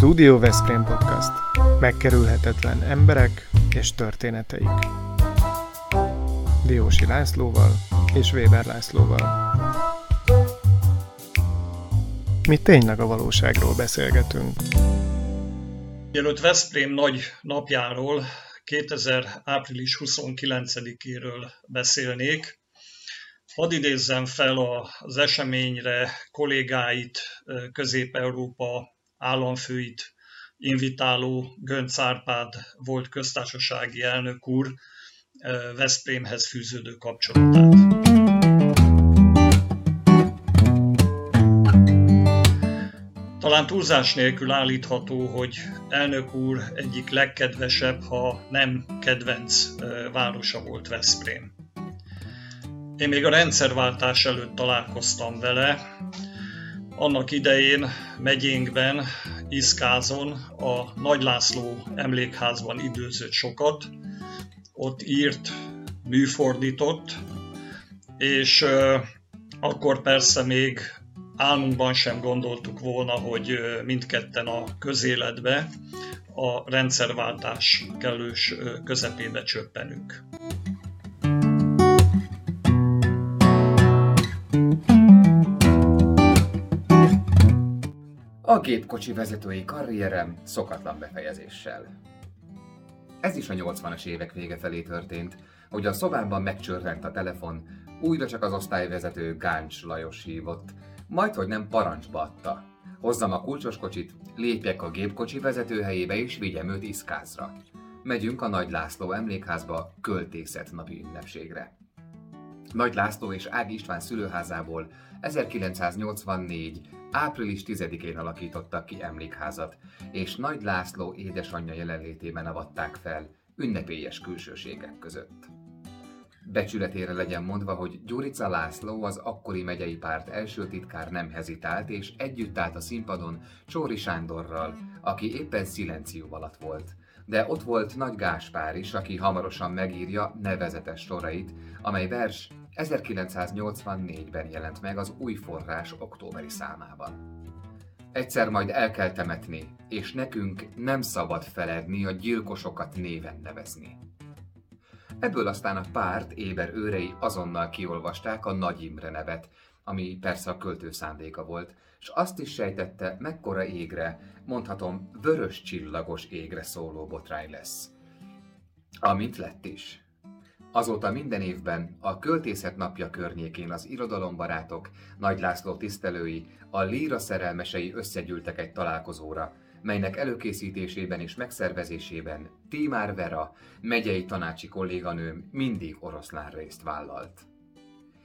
Studio Veszprém Podcast. Megkerülhetetlen emberek és történeteik. Diósi Lászlóval és Weber Lászlóval. Mi tényleg a valóságról beszélgetünk. Mielőtt Veszprém nagy napjáról, 2000. április 29-éről beszélnék, hadd idézzem fel az eseményre kollégáit, Közép-Európa államfőit invitáló Gönc Árpád volt köztársasági elnök úr Veszprémhez fűződő kapcsolatát. Talán túlzás nélkül állítható, hogy elnök úr egyik legkedvesebb, ha nem kedvenc városa volt Veszprém. Én még a rendszerváltás előtt találkoztam vele, annak idején megyénkben, Iszkázon, a Nagy László emlékházban időzött sokat, ott írt, műfordított, és akkor persze még álmunkban sem gondoltuk volna, hogy mindketten a közéletbe, a rendszerváltás kellős közepébe csöppenünk. A gépkocsi vezetői karrierem szokatlan befejezéssel. Ez is a 80-as évek vége felé történt, hogy a szobámban megcsörrent a telefon, újra csak az osztályvezető Gáncs Lajos hívott, majd hogy nem parancsba adta. Hozzam a kulcsos kocsit, lépjek a gépkocsi vezetőhelyébe és vigyem őt iszkázra. Megyünk a Nagy László emlékházba költészet napi ünnepségre. Nagy László és Ági István szülőházából 1984. április 10-én alakítottak ki emlékházat, és Nagy László édesanyja jelenlétében avatták fel ünnepélyes külsőségek között. Becsületére legyen mondva, hogy Gyurica László az akkori megyei párt első titkár nem hezitált, és együtt állt a színpadon Csóri Sándorral, aki éppen szilenció alatt volt. De ott volt Nagy Gáspár is, aki hamarosan megírja nevezetes sorait, amely vers 1984-ben jelent meg az új forrás októberi számában. Egyszer majd el kell temetni, és nekünk nem szabad feledni a gyilkosokat néven nevezni. Ebből aztán a párt éber őrei azonnal kiolvasták a Nagy Imre nevet, ami persze a költő szándéka volt, és azt is sejtette, mekkora égre, mondhatom, vörös csillagos égre szóló botrány lesz. Amint lett is. Azóta minden évben a Költészet napja környékén az irodalombarátok, Nagy László tisztelői, a líra szerelmesei összegyűltek egy találkozóra, melynek előkészítésében és megszervezésében Tímár Vera, megyei tanácsi kolléganőm mindig oroszlán részt vállalt.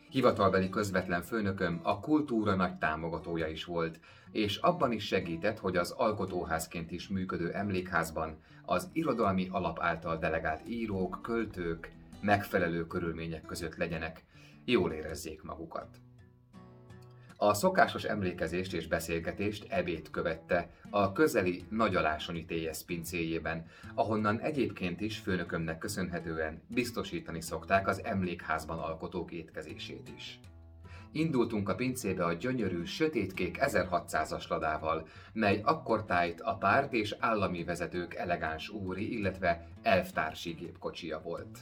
Hivatalbeli közvetlen főnököm a kultúra nagy támogatója is volt, és abban is segített, hogy az alkotóházként is működő emlékházban az irodalmi alap által delegált írók, költők, megfelelő körülmények között legyenek, jól érezzék magukat. A szokásos emlékezést és beszélgetést ebéd követte a közeli Nagyalásonyi TS pincéjében, ahonnan egyébként is főnökömnek köszönhetően biztosítani szokták az emlékházban alkotók étkezését is. Indultunk a pincébe a gyönyörű, sötétkék 1600-as ladával, mely akkortájt a párt és állami vezetők elegáns úri, illetve elvtársi gépkocsia volt.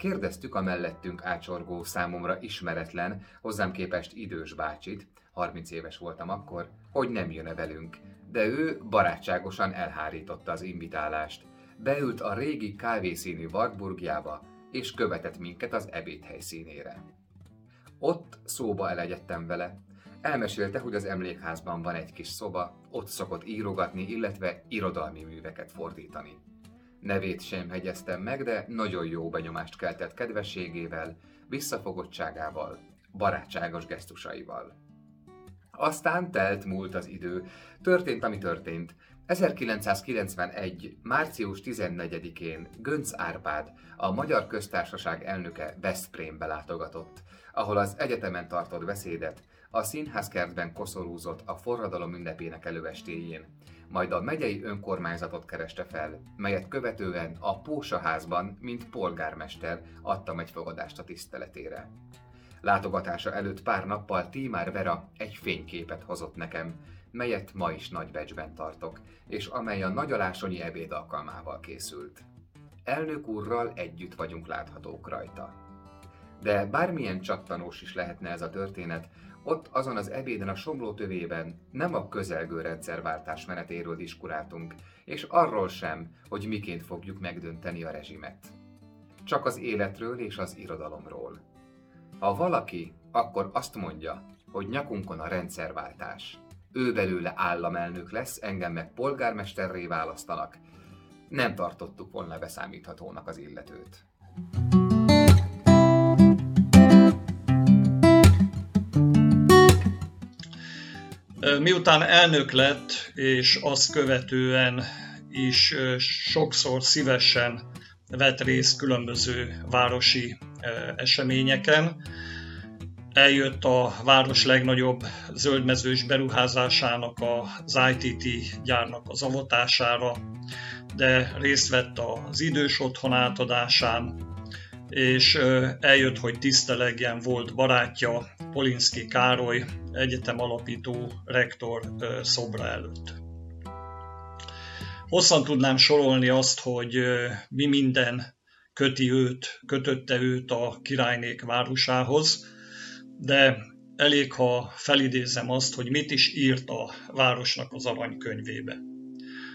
Kérdeztük a mellettünk ácsorgó számomra ismeretlen, hozzám képest idős bácsit, 30 éves voltam akkor, hogy nem jön-e velünk, de ő barátságosan elhárította az invitálást. Beült a régi kávészínű Wartburgjába, és követett minket az ebéd helyszínére. Ott szóba elegyedtem vele. Elmesélte, hogy az emlékházban van egy kis szoba, ott szokott írogatni, illetve irodalmi műveket fordítani. Nevét sem hegyeztem meg, de nagyon jó benyomást keltett kedvességével, visszafogottságával, barátságos gesztusaival. Aztán telt múlt az idő, történt, ami történt. 1991. március 14-én Gönc Árpád, a Magyar Köztársaság elnöke Veszprémbe látogatott, ahol az egyetemen tartott beszédet a színházkertben koszorúzott a forradalom ünnepének előestéjén, majd a megyei önkormányzatot kereste fel, melyet követően a Pósaházban, mint polgármester adtam egy fogadást a tiszteletére. Látogatása előtt pár nappal Tímár Vera egy fényképet hozott nekem, melyet ma is nagy becsben tartok, és amely a nagyalásonyi ebéd alkalmával készült. Elnök úrral együtt vagyunk láthatók rajta. De bármilyen csattanós is lehetne ez a történet, ott azon az ebéden a somló tövében nem a közelgő rendszerváltás menetéről diskuráltunk, és arról sem, hogy miként fogjuk megdönteni a rezsimet. Csak az életről és az irodalomról. Ha valaki, akkor azt mondja, hogy nyakunkon a rendszerváltás. Ő belőle államelnök lesz, engem meg polgármesterré választanak. Nem tartottuk volna beszámíthatónak az illetőt. Miután elnök lett, és azt követően is sokszor szívesen vett részt különböző városi eseményeken, eljött a város legnagyobb zöldmezős beruházásának, az ITT gyárnak az avatására, de részt vett az idős otthon átadásán, és eljött, hogy tisztelegjen volt barátja Polinszki Károly, egyetem alapító rektor szobra előtt. Hosszan tudnám sorolni azt, hogy mi minden köti őt, kötötte őt a királynék városához, de elég, ha felidézem azt, hogy mit is írt a városnak az aranykönyvébe.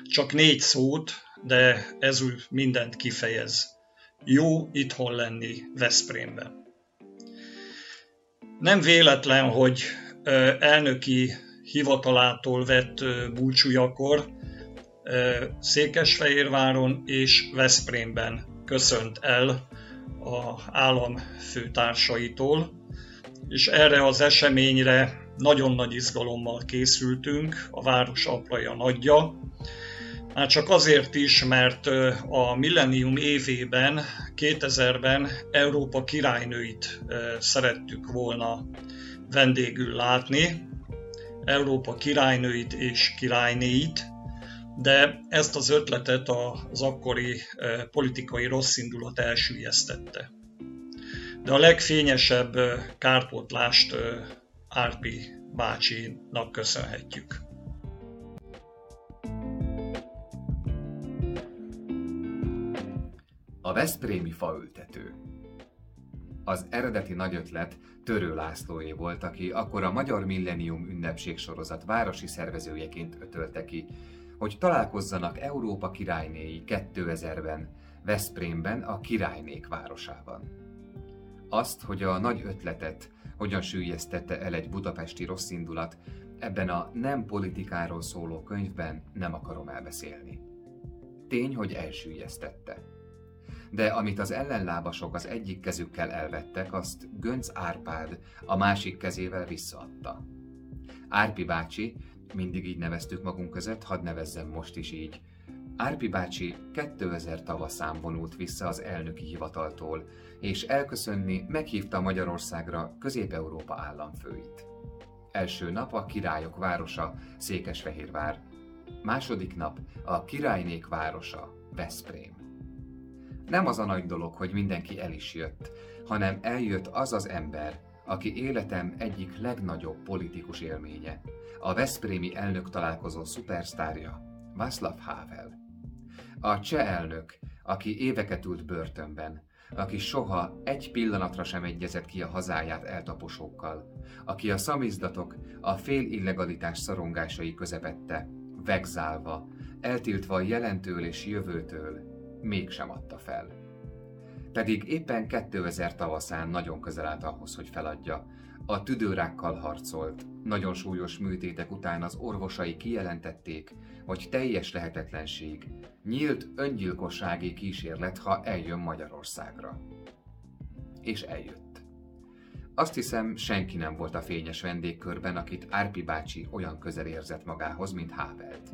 Csak négy szót, de ez mindent kifejez. Jó itthon lenni Veszprémben. Nem véletlen, hogy elnöki hivatalától vett búcsújakor Székesfehérváron és Veszprémben köszönt el a állam főtársaitól, és erre az eseményre nagyon nagy izgalommal készültünk, a város apraja nagyja, már csak azért is, mert a millennium évében, 2000-ben Európa királynőit szerettük volna vendégül látni, Európa királynőit és királynéit, de ezt az ötletet az akkori politikai rosszindulat elsüllyesztette. De a legfényesebb kárpótlást Árpi bácsinak köszönhetjük. A Veszprémi faültető Az eredeti nagyötlet Törő Lászlóé volt, aki akkor a Magyar Millennium ünnepség sorozat városi szervezőjeként ötölte ki, hogy találkozzanak Európa királynéi 2000-ben, Veszprémben, a királynék városában. Azt, hogy a nagy ötletet hogyan sűjesztette el egy budapesti rosszindulat, ebben a nem politikáról szóló könyvben nem akarom elbeszélni. Tény, hogy elsüllyesztette de amit az ellenlábasok az egyik kezükkel elvettek, azt Gönc Árpád a másik kezével visszaadta. Árpi bácsi, mindig így neveztük magunk között, hadd nevezzem most is így, Árpi bácsi 2000 tavaszán vonult vissza az elnöki hivataltól, és elköszönni meghívta Magyarországra Közép-Európa államfőit. Első nap a királyok városa, Székesfehérvár. Második nap a királynék városa, Veszprém. Nem az a nagy dolog, hogy mindenki el is jött, hanem eljött az az ember, aki életem egyik legnagyobb politikus élménye, a Veszprémi elnök találkozó szupersztárja, Václav Havel. A cseh elnök, aki éveket ült börtönben, aki soha egy pillanatra sem egyezett ki a hazáját eltaposókkal, aki a szamizdatok, a fél illegalitás szorongásai közepette, vegzálva, eltiltva a jelentől és jövőtől, mégsem adta fel. Pedig éppen 2000 tavaszán nagyon közel állt ahhoz, hogy feladja. A tüdőrákkal harcolt, nagyon súlyos műtétek után az orvosai kijelentették, hogy teljes lehetetlenség, nyílt öngyilkossági kísérlet, ha eljön Magyarországra. És eljött. Azt hiszem, senki nem volt a fényes vendégkörben, akit Árpi bácsi olyan közel érzett magához, mint Hávelt.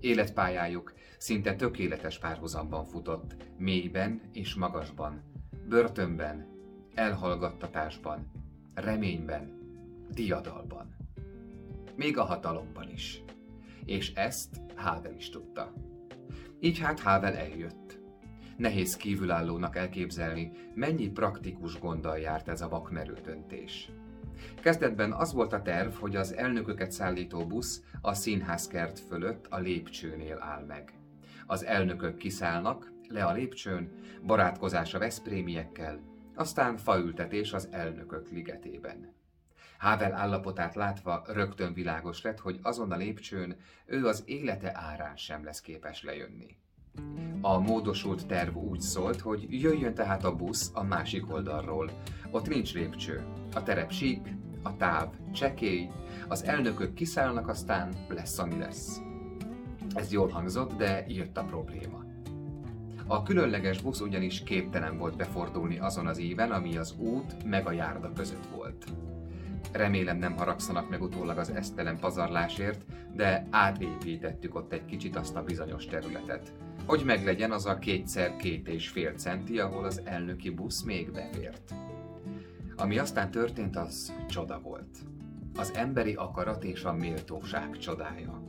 Életpályájuk szinte tökéletes párhuzamban futott, mélyben és magasban, börtönben, elhallgattatásban, reményben, diadalban. Még a hatalomban is. És ezt Havel is tudta. Így hát Havel eljött. Nehéz kívülállónak elképzelni, mennyi praktikus gonddal járt ez a vakmerő döntés. Kezdetben az volt a terv, hogy az elnököket szállító busz a színházkert fölött a lépcsőnél áll meg. Az elnökök kiszállnak, le a lépcsőn, barátkozás a veszprémiekkel, aztán faültetés az elnökök ligetében. Hável állapotát látva rögtön világos lett, hogy azon a lépcsőn ő az élete árán sem lesz képes lejönni. A módosult terv úgy szólt, hogy jöjjön tehát a busz a másik oldalról. Ott nincs lépcső. A terep sík, a táv csekély, az elnökök kiszállnak, aztán lesz, ami lesz. Ez jól hangzott, de jött a probléma. A különleges busz ugyanis képtelen volt befordulni azon az éven, ami az út meg a járda között volt. Remélem nem haragszanak meg utólag az esztelen pazarlásért, de átépítettük ott egy kicsit azt a bizonyos területet, hogy meglegyen az a kétszer két és fél centi, ahol az elnöki busz még befért. Ami aztán történt, az csoda volt. Az emberi akarat és a méltóság csodája.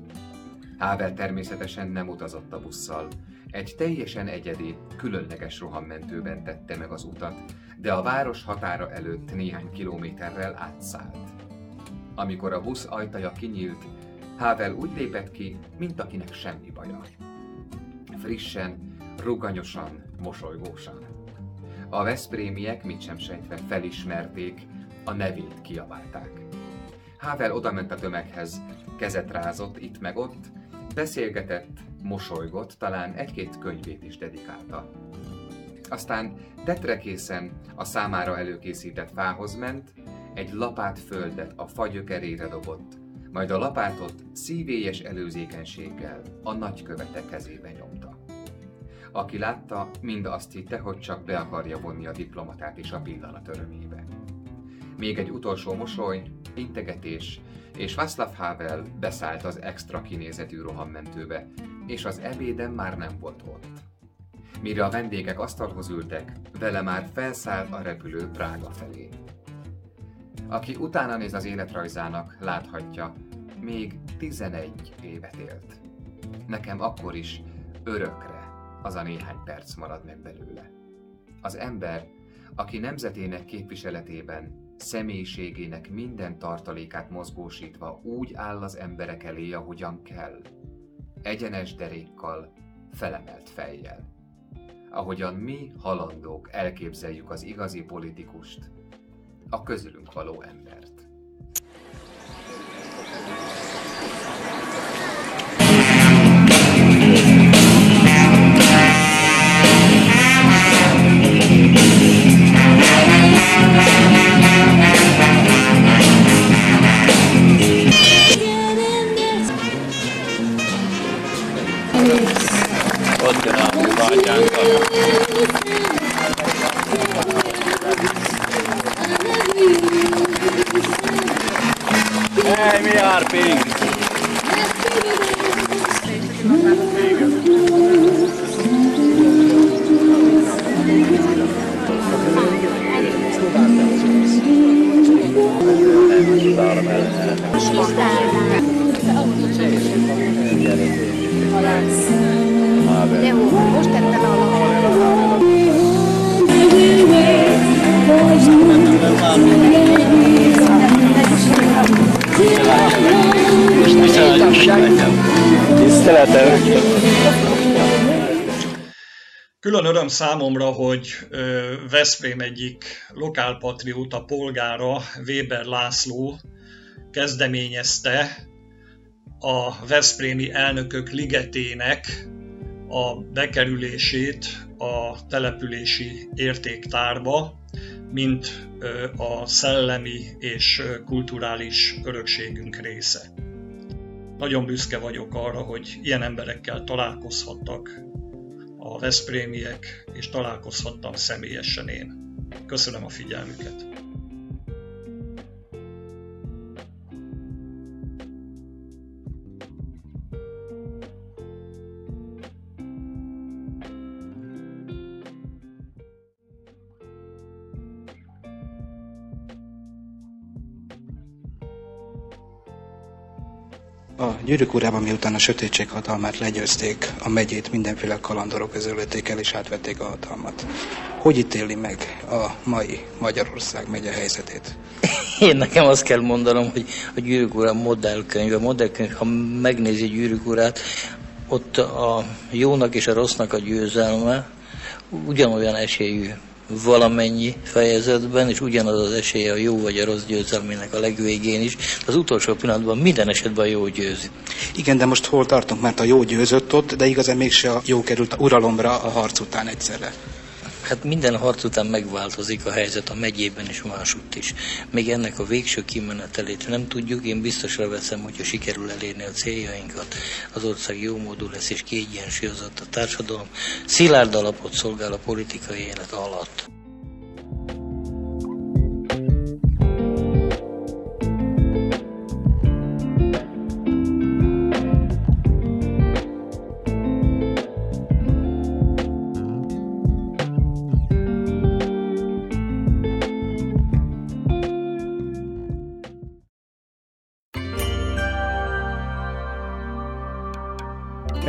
Havel természetesen nem utazott a busszal. Egy teljesen egyedi, különleges rohammentőben tette meg az utat, de a város határa előtt néhány kilométerrel átszállt. Amikor a busz ajtaja kinyílt, Havel úgy lépett ki, mint akinek semmi baja. Frissen, ruganyosan, mosolygósan. A veszprémiek, mit sem sejtve, felismerték, a nevét kiabálták. Havel odament a tömeghez, kezet rázott itt meg ott, beszélgetett, mosolygott, talán egy-két könyvét is dedikálta. Aztán tetrekészen a számára előkészített fához ment, egy lapát földet a fagyökerére dobott, majd a lapátot szívélyes előzékenységgel a nagykövete kezébe nyomta. Aki látta, mind azt hitte, hogy csak be akarja vonni a diplomatát is a pillanat örömébe. Még egy utolsó mosoly, integetés, és Václav Havel beszállt az extra kinézetű rohammentőbe, és az ebéden már nem volt ott. Mire a vendégek asztalhoz ültek, vele már felszállt a repülő Prága felé. Aki utána néz az életrajzának, láthatja, még 11 évet élt. Nekem akkor is örökre az a néhány perc marad meg belőle. Az ember, aki nemzetének képviseletében személyiségének minden tartalékát mozgósítva úgy áll az emberek elé, ahogyan kell. Egyenes derékkal, felemelt fejjel. Ahogyan mi, halandók, elképzeljük az igazi politikust, a közülünk való embert. Külön öröm számomra, hogy Veszprém egyik lokálpatrióta polgára, Weber László kezdeményezte a Veszprémi Elnökök Ligetének a bekerülését a települési értéktárba, mint a szellemi és kulturális örökségünk része. Nagyon büszke vagyok arra, hogy ilyen emberekkel találkozhattak a Veszprémiek, és találkozhattam személyesen én. Köszönöm a figyelmüket! Gyűrűk urában miután a sötétség hatalmát legyőzték, a megyét mindenféle kalandorok közölötték el és átvették a hatalmat. Hogy ítéli meg a mai Magyarország megye helyzetét? Én nekem azt kell mondanom, hogy a gyűrűk ura modellkönyv. A modellkönyv, ha megnézi gyűrűk urát, ott a jónak és a rossznak a győzelme ugyanolyan esélyű valamennyi fejezetben, és ugyanaz az esélye a jó vagy a rossz győzelmének a legvégén is. Az utolsó pillanatban minden esetben a jó győzi. Igen, de most hol tartunk, mert a jó győzött ott, de igazán mégse a jó került a uralomra a harc után egyszerre. Hát minden harc után megváltozik a helyzet a megyében és másutt is. Még ennek a végső kimenetelét nem tudjuk, én biztosra veszem, hogyha sikerül elérni a céljainkat, az ország jó módú lesz és kiegyensúlyozott a társadalom, szilárd alapot szolgál a politikai élet alatt.